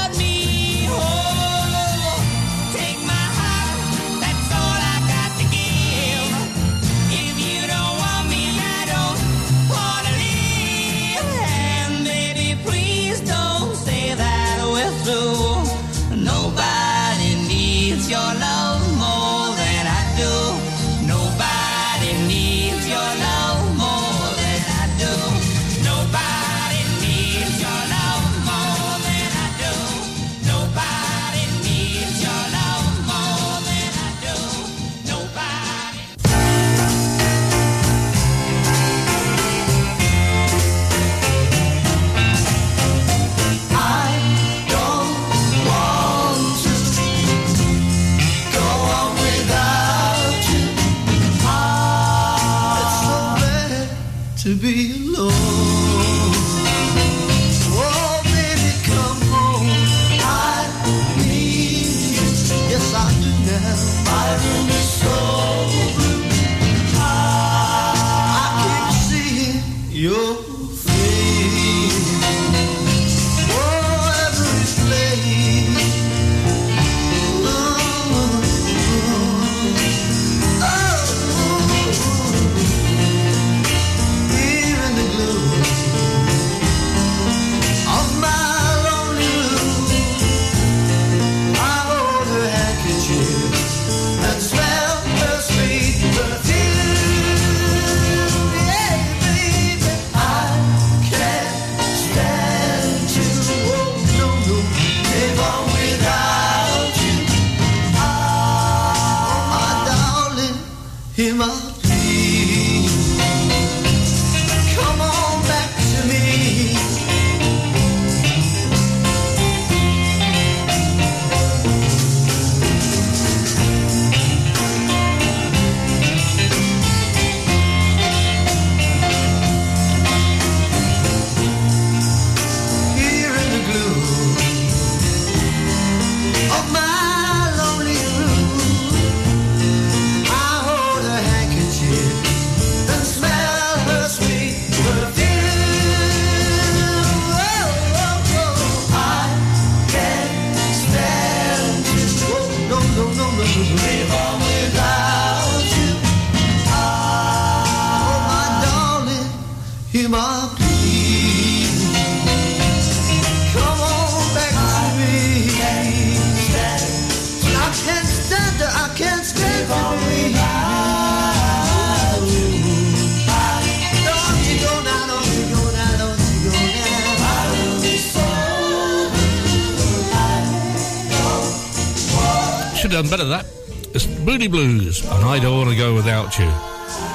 done better than that. It's Moody Blues, and I don't want to go without you.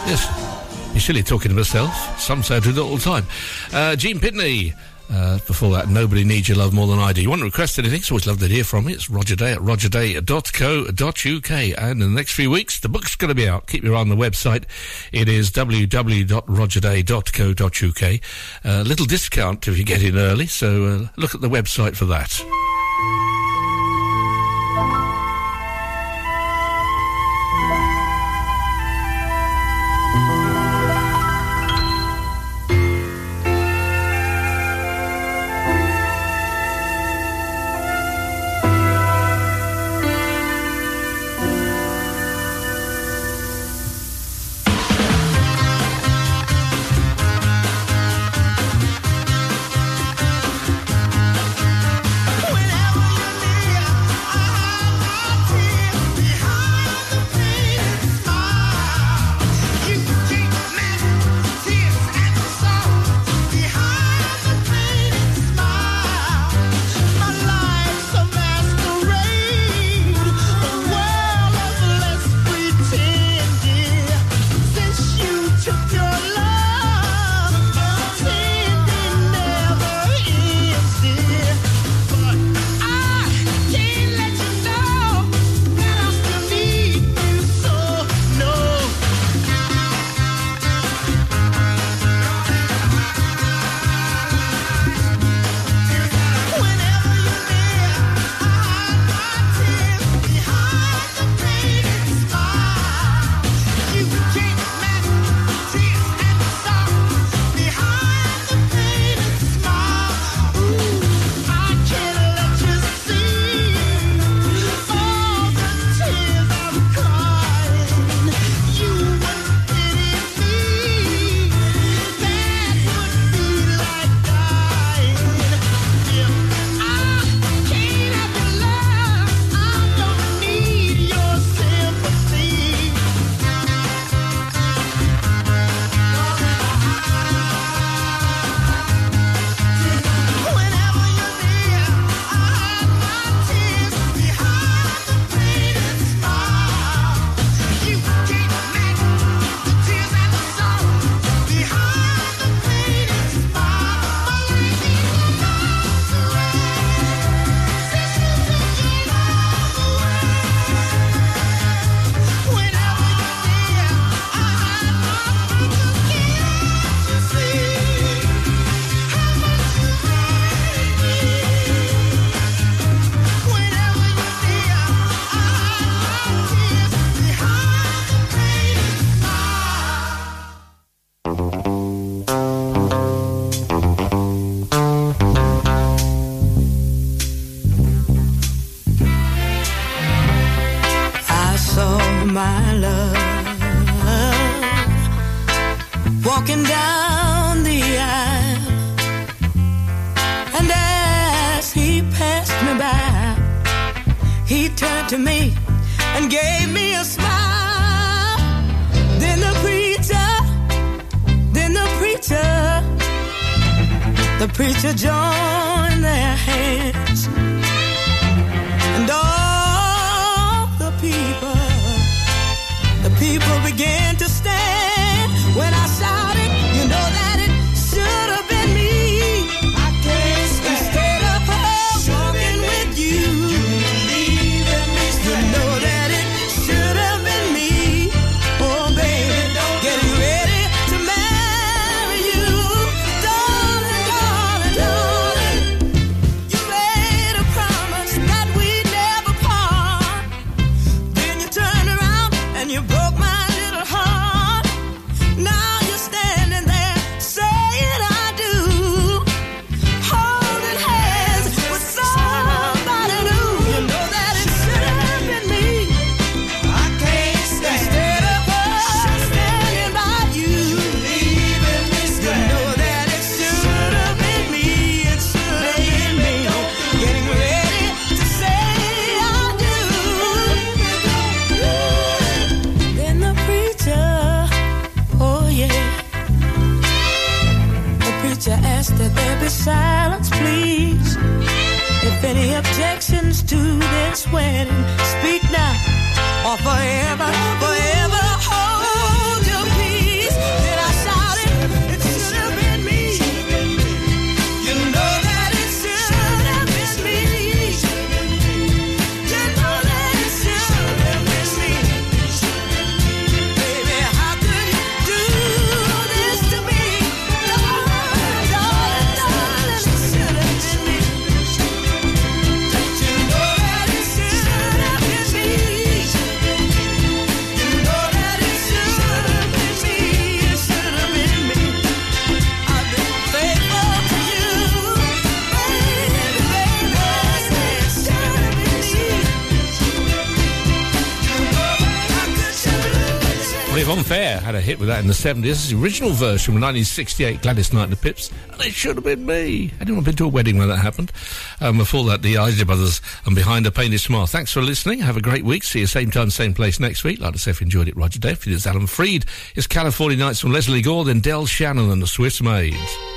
Yes, you're silly talking to myself. Some say I do it all the time. Uh, Gene Pitney. Uh, before that, Nobody Needs Your Love More Than I Do. You want to request anything? It's always love to hear from you. It's Roger Day at rogerday.co.uk. And in the next few weeks, the book's going to be out. Keep your eye on the website. It is www.rogerday.co.uk. A uh, little discount if you get in early, so uh, look at the website for that. and gave me a smile. Then the preacher, then the preacher, the preacher joined their hands. And all the people, the people began to Fair had a hit with that in the 70s. This is the original version from 1968, Gladys Knight and the Pips. And it should have been me. Anyone been to a wedding when that happened? Um, before that, the Isley Brothers and Behind a Painted Smile. Thanks for listening. Have a great week. See you same time, same place next week. Like I say, if you enjoyed it, Roger Duffy. It's Alan Freed. It's California Nights from Lesley Gore, then Del Shannon and the Swiss Maids.